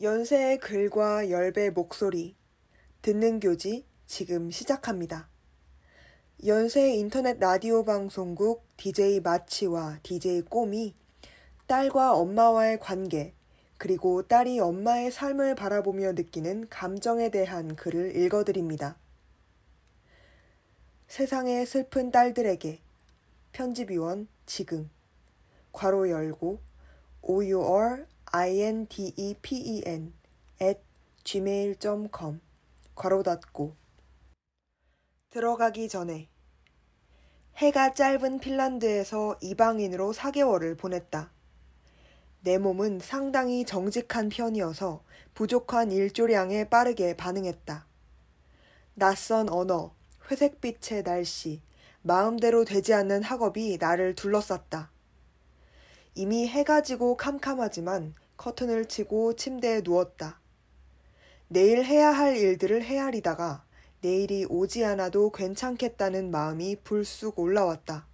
연세의 글과 열배 목소리, 듣는 교지 지금 시작합니다. 연세 인터넷 라디오 방송국 DJ 마치와 DJ 꼬미, 딸과 엄마와의 관계, 그리고 딸이 엄마의 삶을 바라보며 느끼는 감정에 대한 글을 읽어드립니다. 세상의 슬픈 딸들에게 편집위원 지금 괄호 열고 OUR intepen at gmail.com 괄호 닫고 들어가기 전에 해가 짧은 핀란드에서 이방인으로 4개월을 보냈다. 내 몸은 상당히 정직한 편이어서 부족한 일조량에 빠르게 반응했다. 낯선 언어, 회색빛의 날씨, 마음대로 되지 않는 학업이 나를 둘러쌌다. 이미 해가 지고 캄캄하지만 커튼을 치고 침대에 누웠다. 내일 해야 할 일들을 헤아리다가 내일이 오지 않아도 괜찮겠다는 마음이 불쑥 올라왔다.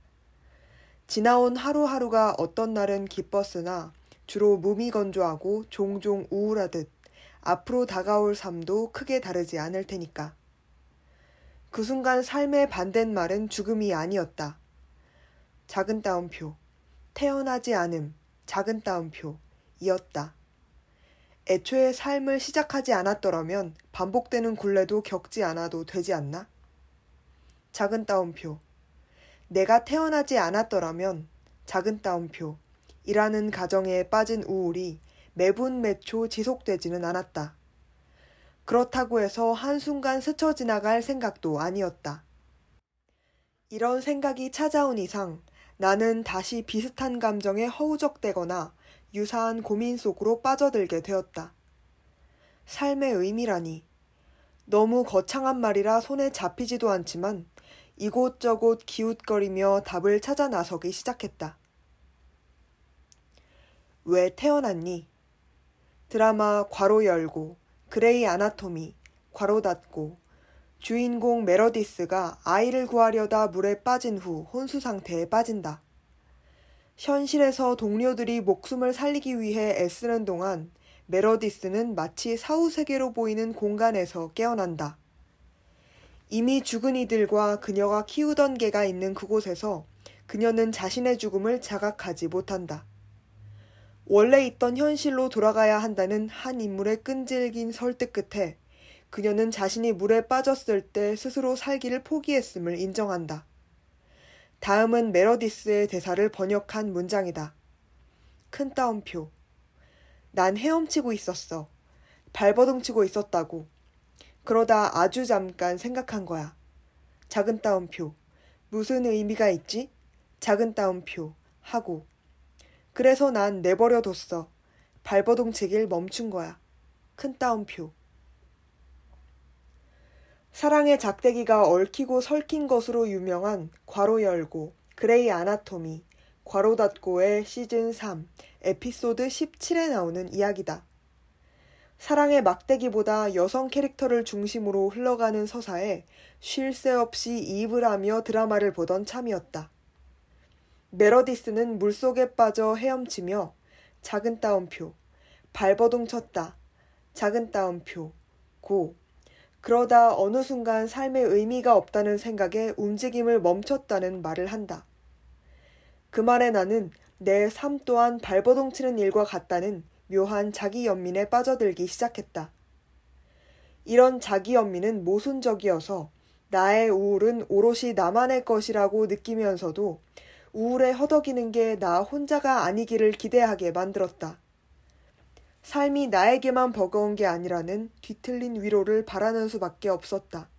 지나온 하루하루가 어떤 날은 기뻤으나 주로 무미건조하고 종종 우울하듯 앞으로 다가올 삶도 크게 다르지 않을 테니까. 그 순간 삶의 반대말은 죽음이 아니었다. 작은 따옴표. 태어나지 않음, 작은 따옴표, 이었다. 애초에 삶을 시작하지 않았더라면 반복되는 굴레도 겪지 않아도 되지 않나? 작은 따옴표. 내가 태어나지 않았더라면 작은 따옴표. 이라는 가정에 빠진 우울이 매분 매초 지속되지는 않았다. 그렇다고 해서 한순간 스쳐 지나갈 생각도 아니었다. 이런 생각이 찾아온 이상 나는 다시 비슷한 감정에 허우적대거나 유사한 고민 속으로 빠져들게 되었다. 삶의 의미라니. 너무 거창한 말이라 손에 잡히지도 않지만 이곳저곳 기웃거리며 답을 찾아 나서기 시작했다. 왜 태어났니? 드라마 괄호 열고, 그레이 아나토미, 괄호 닫고, 주인공 메러디스가 아이를 구하려다 물에 빠진 후 혼수 상태에 빠진다. 현실에서 동료들이 목숨을 살리기 위해 애쓰는 동안 메러디스는 마치 사후세계로 보이는 공간에서 깨어난다. 이미 죽은 이들과 그녀가 키우던 개가 있는 그곳에서 그녀는 자신의 죽음을 자각하지 못한다. 원래 있던 현실로 돌아가야 한다는 한 인물의 끈질긴 설득 끝에 그녀는 자신이 물에 빠졌을 때 스스로 살기를 포기했음을 인정한다. 다음은 메러디스의 대사를 번역한 문장이다. 큰 따옴표. 난 헤엄치고 있었어. 발버둥 치고 있었다고. 그러다 아주 잠깐 생각한 거야. 작은 따옴표. 무슨 의미가 있지? 작은 따옴표. 하고. 그래서 난 내버려 뒀어. 발버둥 치길 멈춘 거야. 큰 따옴표. 사랑의 작대기가 얽히고 설킨 것으로 유명한 괄호 열고 그레이 아나토미 괄호 닫고의 시즌 3 에피소드 17에 나오는 이야기다. 사랑의 막대기보다 여성 캐릭터를 중심으로 흘러가는 서사에 쉴 새 없이 이입을 하며 드라마를 보던 참이었다. 메러디스는 물속에 빠져 헤엄치며 작은 따옴표, 발버둥 쳤다, 작은 따옴표, 고, 그러다 어느 순간 삶의 의미가 없다는 생각에 움직임을 멈췄다는 말을 한다. 그 말에 나는 내 삶 또한 발버둥 치는 일과 같다는 묘한 자기 연민에 빠져들기 시작했다. 이런 자기 연민은 모순적이어서 나의 우울은 오롯이 나만의 것이라고 느끼면서도 우울에 허덕이는 게 나 혼자가 아니기를 기대하게 만들었다. 삶이 나에게만 버거운 게 아니라는 뒤틀린 위로를 바라는 수밖에 없었다.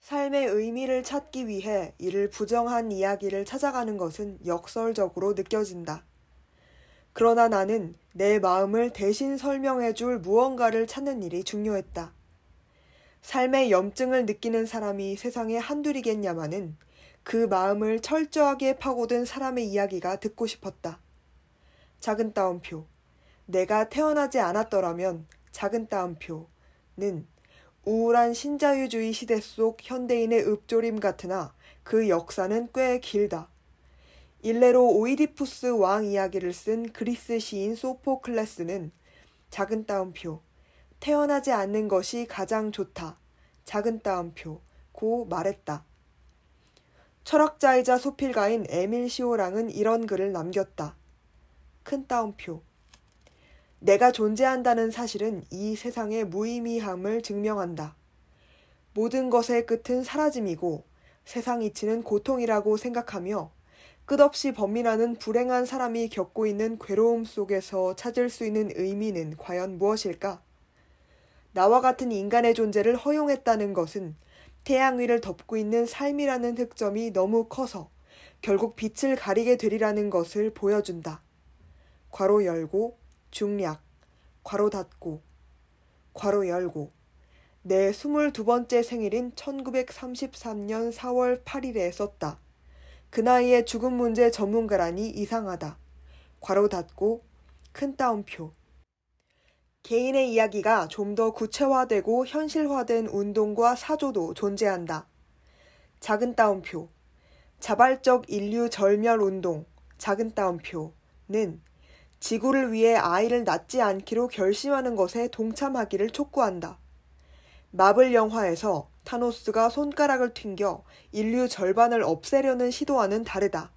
삶의 의미를 찾기 위해 이를 부정한 이야기를 찾아가는 것은 역설적으로 느껴진다. 그러나 나는 내 마음을 대신 설명해 줄 무언가를 찾는 일이 중요했다. 삶의 염증을 느끼는 사람이 세상에 한둘이겠냐마는 그 마음을 철저하게 파고든 사람의 이야기가 듣고 싶었다. 작은 따옴표. 내가 태어나지 않았더라면 작은 따옴표는 우울한 신자유주의 시대 속 현대인의 읍조림 같으나 그 역사는 꽤 길다. 일례로 오이디푸스 왕 이야기를 쓴 그리스 시인 소포클레스는 작은 따옴표. 태어나지 않는 것이 가장 좋다. 작은 따옴표. 고 말했다. 철학자이자 소필가인 에밀 시오랑은 이런 글을 남겼다. 큰 따옴표. 내가 존재한다는 사실은 이 세상의 무의미함을 증명한다. 모든 것의 끝은 사라짐이고 세상 이치는 고통이라고 생각하며 끝없이 범민하는 불행한 사람이 겪고 있는 괴로움 속에서 찾을 수 있는 의미는 과연 무엇일까? 나와 같은 인간의 존재를 허용했다는 것은 태양 위를 덮고 있는 삶이라는 흑점이 너무 커서 결국 빛을 가리게 되리라는 것을 보여준다. 괄호 열고 중략 괄호 닫고 괄호 열고 내 22번째 생일인 1933년 4월 8일에 썼다. 그 나이에 죽음 문제 전문가라니 이상하다. 괄호 닫고 큰 따옴표 개인의 이야기가 좀 더 구체화되고 현실화된 운동과 사조도 존재한다. 작은 따옴표 자발적 인류 절멸 운동 작은 따옴표는 지구를 위해 아이를 낳지 않기로 결심하는 것에 동참하기를 촉구한다. 마블 영화에서 타노스가 손가락을 튕겨 인류 절반을 없애려는 시도와는 다르다.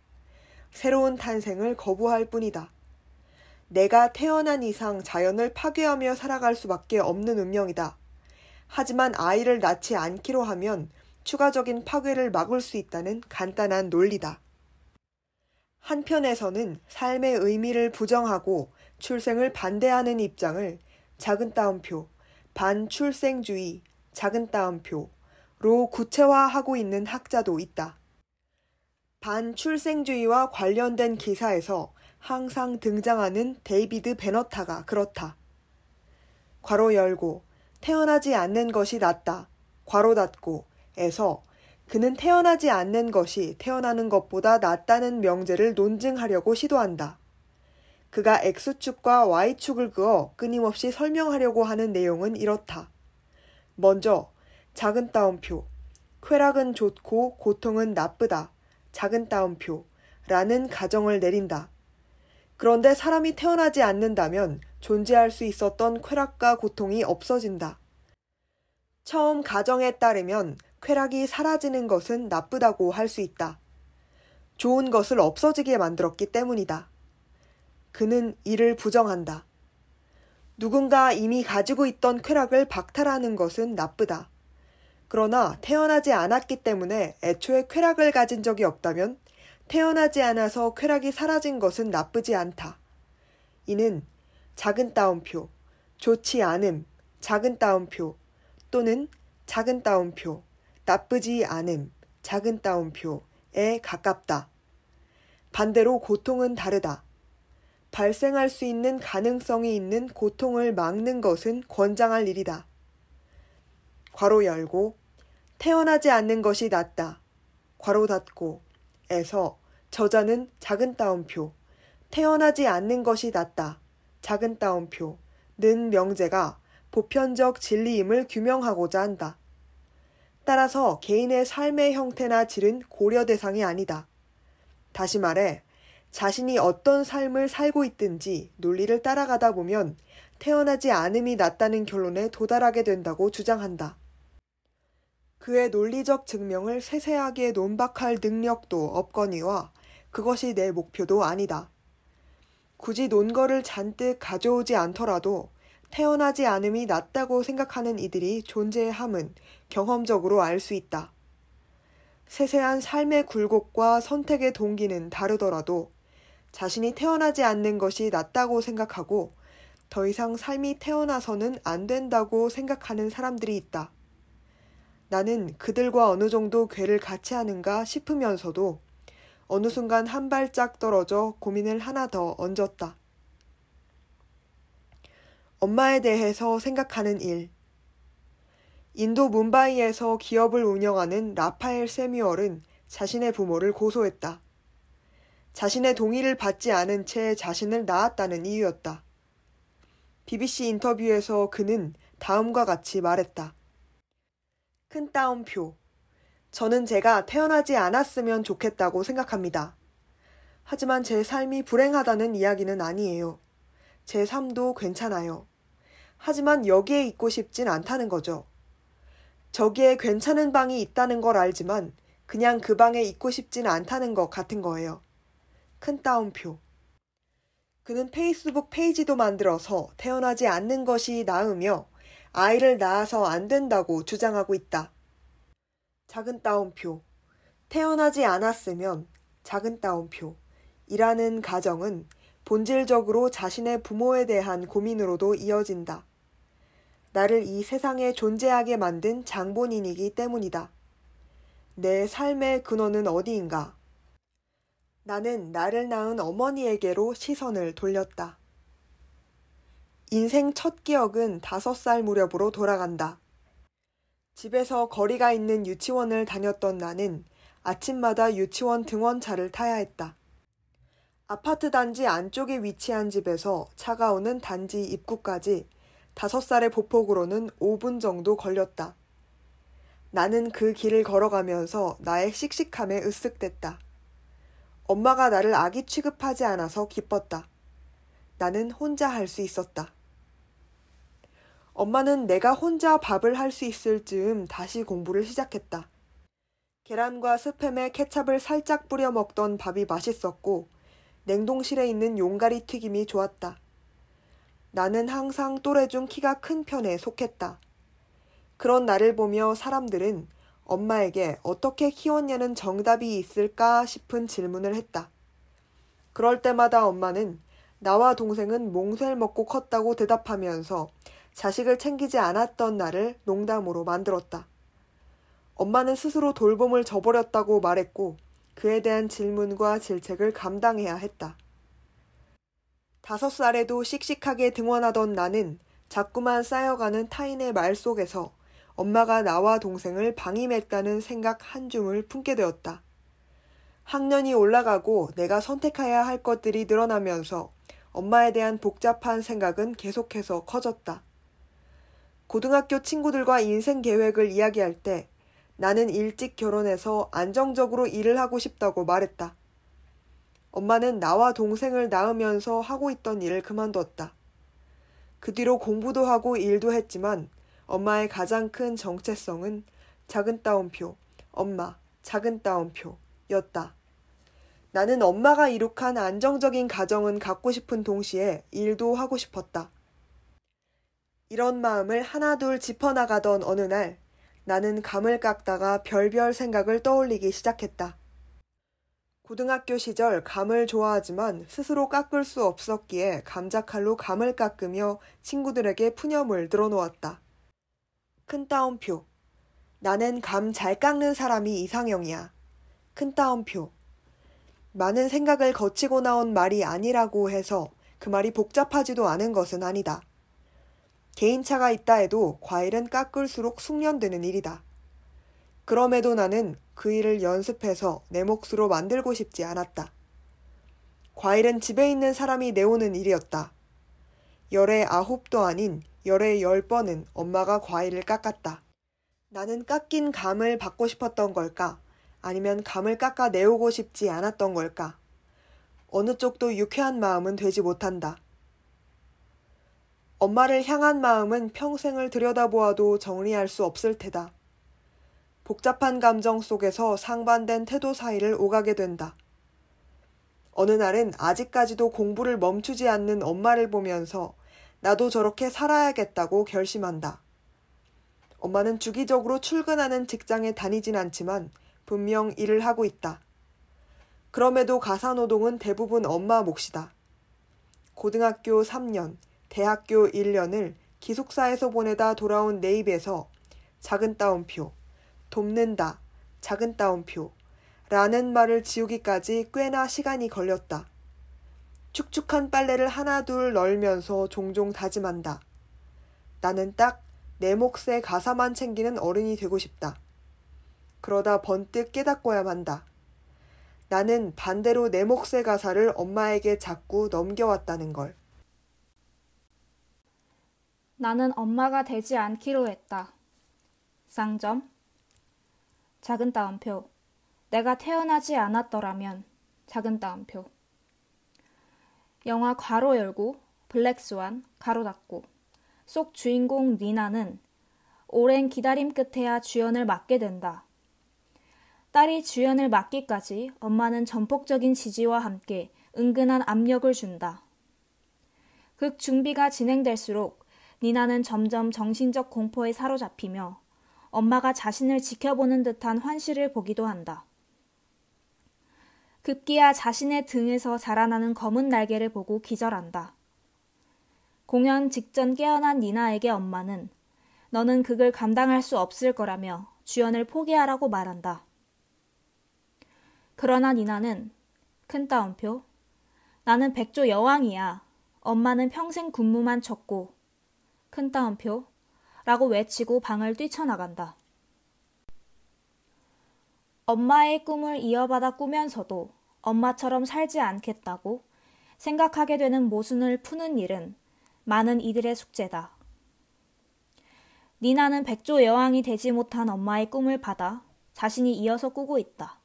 새로운 탄생을 거부할 뿐이다. 내가 태어난 이상 자연을 파괴하며 살아갈 수밖에 없는 운명이다. 하지만 아이를 낳지 않기로 하면 추가적인 파괴를 막을 수 있다는 간단한 논리다. 한편에서는 삶의 의미를 부정하고 출생을 반대하는 입장을 작은 따옴표, 반출생주의, 작은 따옴표로 구체화하고 있는 학자도 있다. 반출생주의와 관련된 기사에서 항상 등장하는 데이비드 베너타가 그렇다. 괄호 열고 태어나지 않는 것이 낫다. 괄호 닫고 에서 그는 태어나지 않는 것이 태어나는 것보다 낫다는 명제를 논증하려고 시도한다. 그가 X축과 Y축을 그어 끊임없이 설명하려고 하는 내용은 이렇다. 먼저 작은 따옴표 쾌락은 좋고 고통은 나쁘다. 작은 따옴표 라는 가정을 내린다. 그런데 사람이 태어나지 않는다면 존재할 수 있었던 쾌락과 고통이 없어진다. 처음 가정에 따르면 쾌락이 사라지는 것은 나쁘다고 할 수 있다. 좋은 것을 없어지게 만들었기 때문이다. 그는 이를 부정한다. 누군가 이미 가지고 있던 쾌락을 박탈하는 것은 나쁘다. 그러나 태어나지 않았기 때문에 애초에 쾌락을 가진 적이 없다면 태어나지 않아서 쾌락이 사라진 것은 나쁘지 않다. 이는 작은 따옴표, 좋지 않음, 작은 따옴표 또는 작은 따옴표, 나쁘지 않음, 작은 따옴표에 가깝다. 반대로 고통은 다르다. 발생할 수 있는 가능성이 있는 고통을 막는 것은 권장할 일이다. 괄호 열고 태어나지 않는 것이 낫다. 괄호 닫고 에서 저자는 작은 따옴표 태어나지 않는 것이 낫다. 작은 따옴표 는 명제가 보편적 진리임을 규명하고자 한다. 따라서 개인의 삶의 형태나 질은 고려 대상이 아니다. 다시 말해, 자신이 어떤 삶을 살고 있든지 논리를 따라가다 보면 태어나지 않음이 낫다는 결론에 도달하게 된다고 주장한다. 그의 논리적 증명을 세세하게 논박할 능력도 없거니와 그것이 내 목표도 아니다. 굳이 논거를 잔뜩 가져오지 않더라도 태어나지 않음이 낫다고 생각하는 이들이 존재함은 경험적으로 알 수 있다. 세세한 삶의 굴곡과 선택의 동기는 다르더라도 자신이 태어나지 않는 것이 낫다고 생각하고 더 이상 삶이 태어나서는 안 된다고 생각하는 사람들이 있다. 나는 그들과 어느 정도 괴를 같이 하는가 싶으면서도 어느 순간 한 발짝 떨어져 고민을 하나 더 얹었다. 엄마에 대해서 생각하는 일. 인도 문바이에서 기업을 운영하는 라파엘 세뮤얼은 자신의 부모를 고소했다. 자신의 동의를 받지 않은 채 자신을 낳았다는 이유였다. BBC 인터뷰에서 그는 다음과 같이 말했다. 큰 따옴표. 저는 제가 태어나지 않았으면 좋겠다고 생각합니다. 하지만 제 삶이 불행하다는 이야기는 아니에요. 제 삶도 괜찮아요. 하지만 여기에 있고 싶진 않다는 거죠. 저기에 괜찮은 방이 있다는 걸 알지만 그냥 그 방에 있고 싶진 않다는 것 같은 거예요. 큰 따옴표. 그는 페이스북 페이지도 만들어서 태어나지 않는 것이 나으며 아이를 낳아서 안 된다고 주장하고 있다. 작은 따옴표. 태어나지 않았으면 작은 따옴표. 이라는 가정은 본질적으로 자신의 부모에 대한 고민으로도 이어진다. 나를 이 세상에 존재하게 만든 장본인이기 때문이다. 내 삶의 근원은 어디인가? 나는 나를 낳은 어머니에게로 시선을 돌렸다. 인생 첫 기억은 다섯 살 무렵으로 돌아간다. 집에서 거리가 있는 유치원을 다녔던 나는 아침마다 유치원 등원차를 타야 했다. 아파트 단지 안쪽에 위치한 집에서 차가 오는 단지 입구까지 다섯 살의 보폭으로는 5분 정도 걸렸다. 나는 그 길을 걸어가면서 나의 씩씩함에 으쓱댔다. 엄마가 나를 아기 취급하지 않아서 기뻤다. 나는 혼자 할 수 있었다. 엄마는 내가 혼자 밥을 할 수 있을 즈음 다시 공부를 시작했다. 계란과 스팸에 케찹을 살짝 뿌려 먹던 밥이 맛있었고 냉동실에 있는 용가리 튀김이 좋았다. 나는 항상 또래 중 키가 큰 편에 속했다. 그런 나를 보며 사람들은 엄마에게 어떻게 키웠냐는 정답이 있을까 싶은 질문을 했다. 그럴 때마다 엄마는 나와 동생은 몽쉘 먹고 컸다고 대답하면서 자식을 챙기지 않았던 나를 농담으로 만들었다. 엄마는 스스로 돌봄을 저버렸다고 말했고 그에 대한 질문과 질책을 감당해야 했다. 다섯 살에도 씩씩하게 등원하던 나는 자꾸만 쌓여가는 타인의 말 속에서 엄마가 나와 동생을 방임했다는 생각 한 줌을 품게 되었다. 학년이 올라가고 내가 선택해야 할 것들이 늘어나면서 엄마에 대한 복잡한 생각은 계속해서 커졌다. 고등학교 친구들과 인생 계획을 이야기할 때 나는 일찍 결혼해서 안정적으로 일을 하고 싶다고 말했다. 엄마는 나와 동생을 낳으면서 하고 있던 일을 그만뒀다. 그 뒤로 공부도 하고 일도 했지만 엄마의 가장 큰 정체성은 작은 따옴표, 엄마, 작은 따옴표 였다. 나는 엄마가 이룩한 안정적인 가정은 갖고 싶은 동시에 일도 하고 싶었다. 이런 마음을 하나둘 짚어나가던 어느 날 나는 감을 깎다가 별별 생각을 떠올리기 시작했다. 고등학교 시절 감을 좋아하지만 스스로 깎을 수 없었기에 감자칼로 감을 깎으며 친구들에게 푸념을 들어놓았다. 큰 따옴표. 나는 감 잘 깎는 사람이 이상형이야. 큰 따옴표. 많은 생각을 거치고 나온 말이 아니라고 해서 그 말이 복잡하지도 않은 것은 아니다. 개인차가 있다 해도 과일은 깎을수록 숙련되는 일이다. 그럼에도 나는 그 일을 연습해서 내 몫으로 만들고 싶지 않았다. 과일은 집에 있는 사람이 내오는 일이었다. 열에 아홉도 아닌 열에 열 번은 엄마가 과일을 깎았다. 나는 깎인 감을 받고 싶었던 걸까? 아니면 감을 깎아 내오고 싶지 않았던 걸까? 어느 쪽도 유쾌한 마음은 되지 못한다. 엄마를 향한 마음은 평생을 들여다보아도 정리할 수 없을 테다. 복잡한 감정 속에서 상반된 태도 사이를 오가게 된다. 어느 날은 아직까지도 공부를 멈추지 않는 엄마를 보면서 나도 저렇게 살아야겠다고 결심한다. 엄마는 주기적으로 출근하는 직장에 다니진 않지만 분명 일을 하고 있다. 그럼에도 가사노동은 대부분 엄마 몫이다. 고등학교 3년, 대학교 1년을 기숙사에서 보내다 돌아온 내 입에서 작은 따옴표, 돕는다, 작은 따옴표, 라는 말을 지우기까지 꽤나 시간이 걸렸다. 축축한 빨래를 하나둘 널면서 종종 다짐한다. 나는 딱 내 몫의 가사만 챙기는 어른이 되고 싶다. 그러다 번뜩 깨닫고야 만다. 나는 반대로 내 몫의 가사를 엄마에게 자꾸 넘겨왔다는 걸. 나는 엄마가 되지 않기로 했다. 쌍점. 작은 따옴표. 내가 태어나지 않았더라면 작은 따옴표. 영화 괄호 열고 블랙스완 가로 닫고 속 주인공 니나는 오랜 기다림 끝에야 주연을 맡게 된다. 딸이 주연을 맡기까지 엄마는 전폭적인 지지와 함께 은근한 압력을 준다. 극 준비가 진행될수록 니나는 점점 정신적 공포에 사로잡히며 엄마가 자신을 지켜보는 듯한 환시를 보기도 한다. 급기야 자신의 등에서 자라나는 검은 날개를 보고 기절한다. 공연 직전 깨어난 니나에게 엄마는 너는 극을 감당할 수 없을 거라며 주연을 포기하라고 말한다. 그러나 니나는 큰 따옴표 나는 백조 여왕이야. 엄마는 평생 군무만 쳤고 큰 따옴표 라고 외치고 방을 뛰쳐나간다. 엄마의 꿈을 이어받아 꾸면서도 엄마처럼 살지 않겠다고 생각하게 되는 모순을 푸는 일은 많은 이들의 숙제다. 니나는 백조 여왕이 되지 못한 엄마의 꿈을 받아 자신이 이어서 꾸고 있다.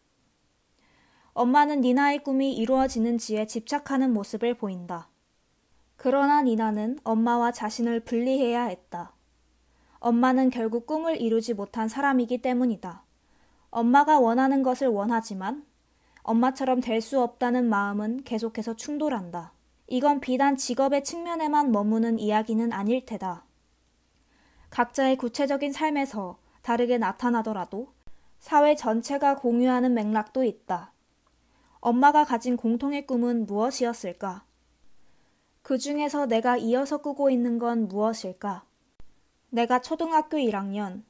엄마는 니나의 꿈이 이루어지는지에 집착하는 모습을 보인다. 그러나 니나는 엄마와 자신을 분리해야 했다. 엄마는 결국 꿈을 이루지 못한 사람이기 때문이다. 엄마가 원하는 것을 원하지만 엄마처럼 될 수 없다는 마음은 계속해서 충돌한다. 이건 비단 직업의 측면에만 머무는 이야기는 아닐 테다. 각자의 구체적인 삶에서 다르게 나타나더라도 사회 전체가 공유하는 맥락도 있다. 엄마가 가진 공통의 꿈은 무엇이었을까? 그 중에서 내가 이어서 꾸고 있는 건 무엇일까? 내가 초등학교 1학년,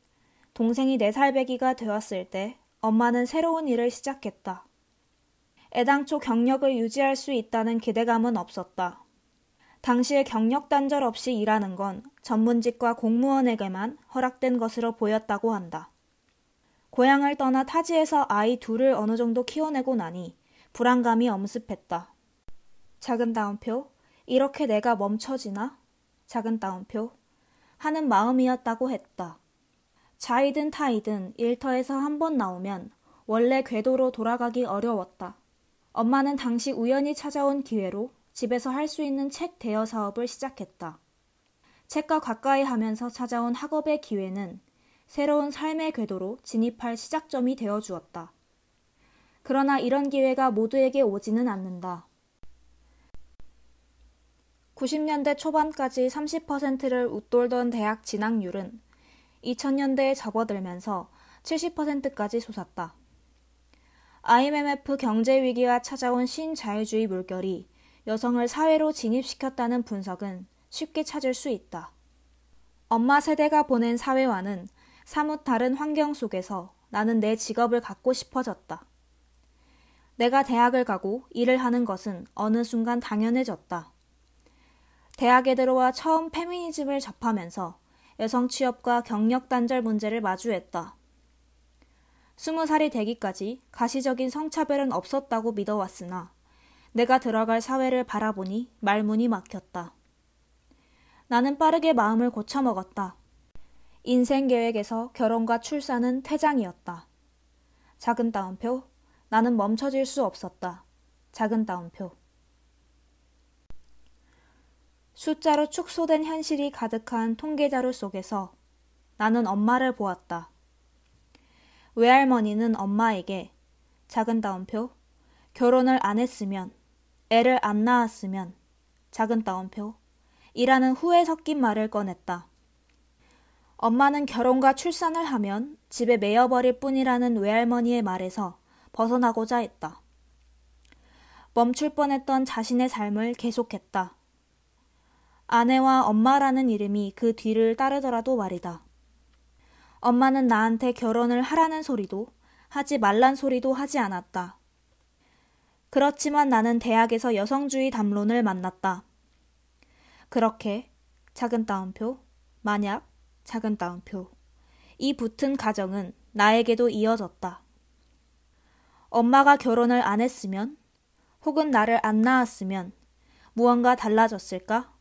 동생이 4살 배기가 되었을 때 엄마는 새로운 일을 시작했다. 애당초 경력을 유지할 수 있다는 기대감은 없었다. 당시에 경력 단절 없이 일하는 건 전문직과 공무원에게만 허락된 것으로 보였다고 한다. 고향을 떠나 타지에서 아이 둘을 어느 정도 키워내고 나니 불안감이 엄습했다. 작은 따옴표, 이렇게 내가 멈춰지나? 작은 따옴표, 하는 마음이었다고 했다. 자이든 타이든 일터에서 한 번 나오면 원래 궤도로 돌아가기 어려웠다. 엄마는 당시 우연히 찾아온 기회로 집에서 할 수 있는 책 대여 사업을 시작했다. 책과 가까이 하면서 찾아온 학업의 기회는 새로운 삶의 궤도로 진입할 시작점이 되어 주었다. 그러나 이런 기회가 모두에게 오지는 않는다. 90년대 초반까지 30%를 웃돌던 대학 진학률은 2000년대에 접어들면서 70%까지 솟았다. IMF 경제 위기와 찾아온 신자유주의 물결이 여성을 사회로 진입시켰다는 분석은 쉽게 찾을 수 있다. 엄마 세대가 보낸 사회와는 사뭇 다른 환경 속에서 나는 내 직업을 갖고 싶어졌다. 내가 대학을 가고 일을 하는 것은 어느 순간 당연해졌다. 대학에 들어와 처음 페미니즘을 접하면서 여성 취업과 경력 단절 문제를 마주했다. 스무 살이 되기까지 가시적인 성차별은 없었다고 믿어왔으나 내가 들어갈 사회를 바라보니 말문이 막혔다. 나는 빠르게 마음을 고쳐먹었다. 인생 계획에서 결혼과 출산은 퇴장이었다. 작은 따옴표, 나는 멈춰질 수 없었다. 작은 따옴표. 숫자로 축소된 현실이 가득한 통계자료 속에서 나는 엄마를 보았다. 외할머니는 엄마에게 작은 따옴표 결혼을 안 했으면 애를 안 낳았으면 작은 따옴표 이라는 후회 섞인 말을 꺼냈다. 엄마는 결혼과 출산을 하면 집에 매여버릴 뿐이라는 외할머니의 말에서 벗어나고자 했다. 멈출 뻔했던 자신의 삶을 계속했다. 아내와 엄마라는 이름이 그 뒤를 따르더라도 말이다. 엄마는 나한테 결혼을 하라는 소리도 하지 말란 소리도 하지 않았다. 그렇지만 나는 대학에서 여성주의 담론을 만났다. 그렇게 작은 따옴표, 만약 작은 따옴표. 이 붙은 가정은 나에게도 이어졌다. 엄마가 결혼을 안 했으면 혹은 나를 안 낳았으면 무언가 달라졌을까?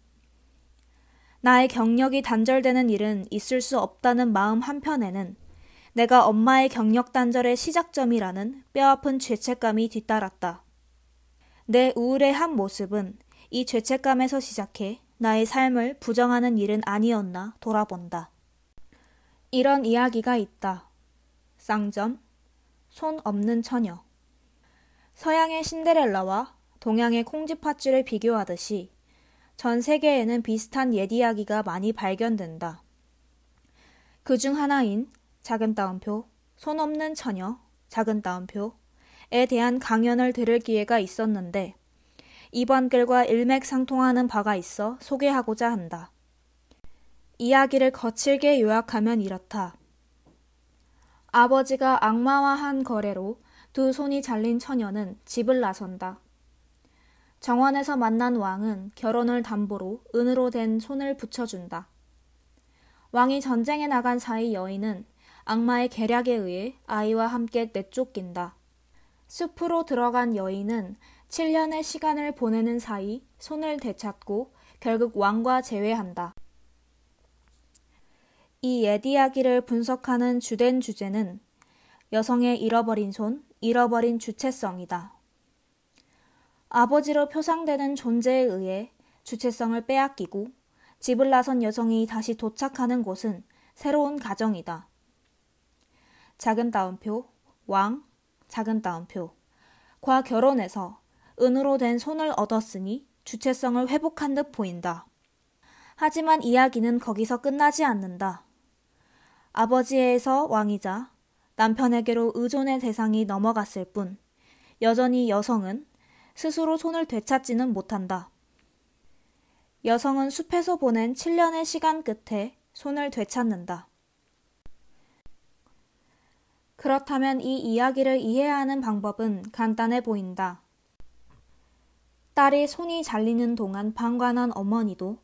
나의 경력이 단절되는 일은 있을 수 없다는 마음 한편에는 내가 엄마의 경력 단절의 시작점이라는 뼈아픈 죄책감이 뒤따랐다. 내 우울의 한 모습은 이 죄책감에서 시작해 나의 삶을 부정하는 일은 아니었나 돌아본다. 이런 이야기가 있다. 쌍점, 손 없는 처녀. 서양의 신데렐라와 동양의 콩쥐팥쥐를 비교하듯이 전 세계에는 비슷한 옛 이야기가 많이 발견된다. 그 중 하나인 작은 따옴표, 손 없는 처녀, 작은 따옴표에 대한 강연을 들을 기회가 있었는데 이번 글과 일맥상통하는 바가 있어 소개하고자 한다. 이야기를 거칠게 요약하면 이렇다. 아버지가 악마와 한 거래로 두 손이 잘린 처녀는 집을 나선다. 정원에서 만난 왕은 결혼을 담보로 은으로 된 손을 붙여준다. 왕이 전쟁에 나간 사이 여인은 악마의 계략에 의해 아이와 함께 내쫓긴다. 숲으로 들어간 여인은 7년의 시간을 보내는 사이 손을 되찾고 결국 왕과 재회한다. 이 옛 이야기를 분석하는 주된 주제는 여성의 잃어버린 손, 잃어버린 주체성이다. 아버지로 표상되는 존재에 의해 주체성을 빼앗기고 집을 나선 여성이 다시 도착하는 곳은 새로운 가정이다. 작은 따옴표, 왕, 작은 따옴표. 과 결혼해서 은으로 된 손을 얻었으니 주체성을 회복한 듯 보인다. 하지만 이야기는 거기서 끝나지 않는다. 아버지에서 왕이자 남편에게로 의존의 대상이 넘어갔을 뿐 여전히 여성은 스스로 손을 되찾지는 못한다. 여성은 숲에서 보낸 7년의 시간 끝에 손을 되찾는다. 그렇다면 이 이야기를 이해하는 방법은 간단해 보인다. 딸이 손이 잘리는 동안 방관한 어머니도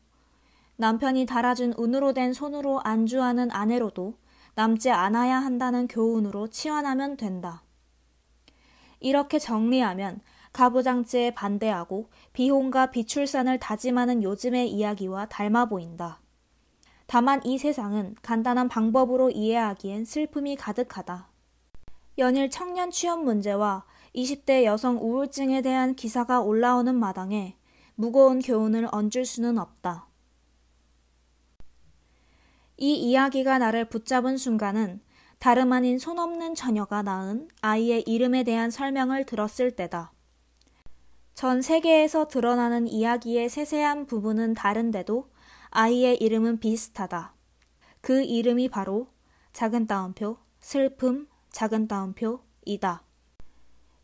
남편이 달아준 은으로 된 손으로 안주하는 아내로도 남지 않아야 한다는 교훈으로 치환하면 된다. 이렇게 정리하면 가부장제에 반대하고 비혼과 비출산을 다짐하는 요즘의 이야기와 닮아 보인다. 다만 이 세상은 간단한 방법으로 이해하기엔 슬픔이 가득하다. 연일 청년 취업 문제와 20대 여성 우울증에 대한 기사가 올라오는 마당에 무거운 교훈을 얹을 수는 없다. 이 이야기가 나를 붙잡은 순간은 다름 아닌 손 없는 처녀가 낳은 아이의 이름에 대한 설명을 들었을 때다. 전 세계에서 드러나는 이야기의 세세한 부분은 다른데도 아이의 이름은 비슷하다. 그 이름이 바로 작은 따옴표, 슬픔, 작은 따옴표이다.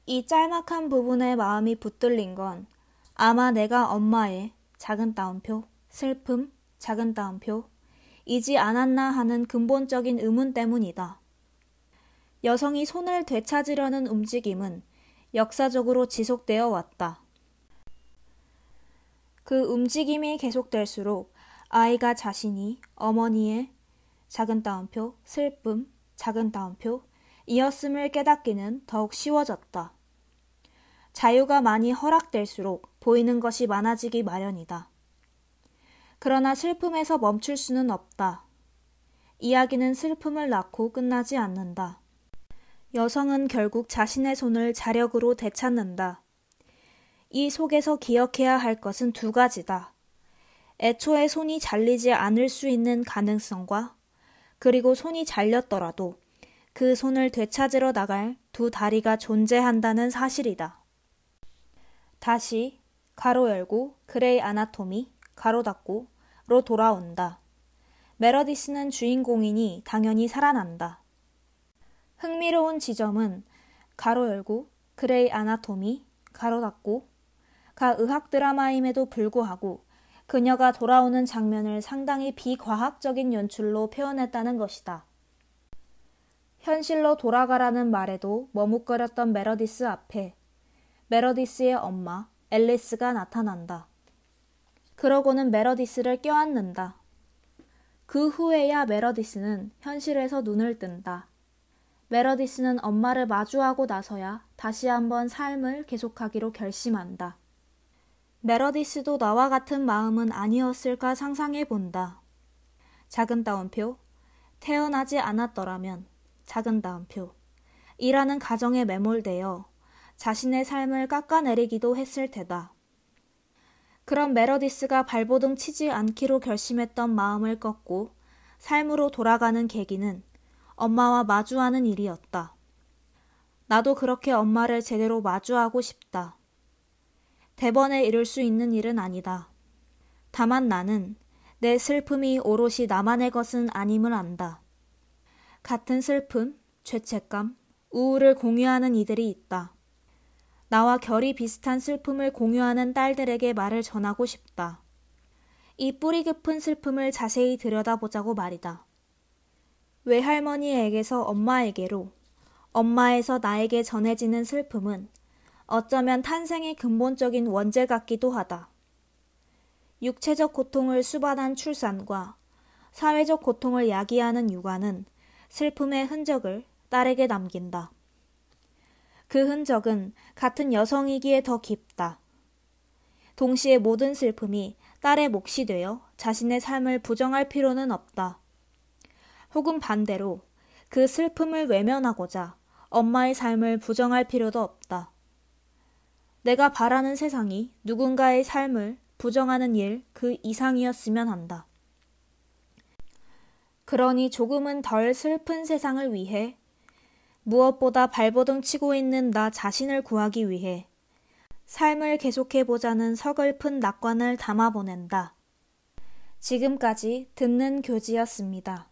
이 짤막한 부분에 마음이 붙들린 건 아마 내가 엄마의 작은 따옴표, 슬픔, 작은 따옴표, 이지 않았나 하는 근본적인 의문 때문이다. 여성이 손을 되찾으려는 움직임은 역사적으로 지속되어 왔다. 그 움직임이 계속될수록 아이가 자신이 어머니의 작은 따옴표, 슬픔, 작은 따옴표, 이었음을 깨닫기는 더욱 쉬워졌다. 자유가 많이 허락될수록 보이는 것이 많아지기 마련이다. 그러나 슬픔에서 멈출 수는 없다. 이야기는 슬픔을 낳고 끝나지 않는다. 여성은 결국 자신의 손을 자력으로 되찾는다. 이 속에서 기억해야 할 것은 두 가지다. 애초에 손이 잘리지 않을 수 있는 가능성과 그리고 손이 잘렸더라도 그 손을 되찾으러 나갈 두 다리가 존재한다는 사실이다. 다시 괄호 열고 그레이 아나토미 괄호 닫고로 돌아온다. 메러디스는 주인공이니 당연히 살아난다. 흥미로운 지점은 괄호 열고 그레이 아나토미 괄호 닫고 가 의학 드라마임에도 불구하고 그녀가 돌아오는 장면을 상당히 비과학적인 연출로 표현했다는 것이다. 현실로 돌아가라는 말에도 머뭇거렸던 메러디스 앞에 메러디스의 엄마 앨리스가 나타난다. 그러고는 메러디스를 껴안는다. 그 후에야 메러디스는 현실에서 눈을 뜬다. 메러디스는 엄마를 마주하고 나서야 다시 한번 삶을 계속하기로 결심한다. 메러디스도 나와 같은 마음은 아니었을까 상상해 본다. 작은 따옴표, 태어나지 않았더라면, 작은 따옴표, 이라는 가정에 매몰되어 자신의 삶을 깎아내리기도 했을 테다. 그런 메러디스가 발버둥 치지 않기로 결심했던 마음을 꺾고 삶으로 돌아가는 계기는 엄마와 마주하는 일이었다. 나도 그렇게 엄마를 제대로 마주하고 싶다. 대번에 이룰 수 있는 일은 아니다. 다만 나는 내 슬픔이 오롯이 나만의 것은 아님을 안다. 같은 슬픔, 죄책감, 우울을 공유하는 이들이 있다. 나와 결이 비슷한 슬픔을 공유하는 딸들에게 말을 전하고 싶다. 이 뿌리 깊은 슬픔을 자세히 들여다보자고 말이다. 외할머니에게서 엄마에게로, 엄마에서 나에게 전해지는 슬픔은 어쩌면 탄생의 근본적인 원죄 같기도 하다. 육체적 고통을 수반한 출산과 사회적 고통을 야기하는 육아는 슬픔의 흔적을 딸에게 남긴다. 그 흔적은 같은 여성이기에 더 깊다. 동시에 모든 슬픔이 딸의 몫이 되어 자신의 삶을 부정할 필요는 없다. 혹은 반대로 그 슬픔을 외면하고자 엄마의 삶을 부정할 필요도 없다. 내가 바라는 세상이 누군가의 삶을 부정하는 일 그 이상이었으면 한다. 그러니 조금은 덜 슬픈 세상을 위해 무엇보다 발버둥 치고 있는 나 자신을 구하기 위해 삶을 계속해보자는 서글픈 낙관을 담아보낸다. 지금까지 듣는 교지였습니다.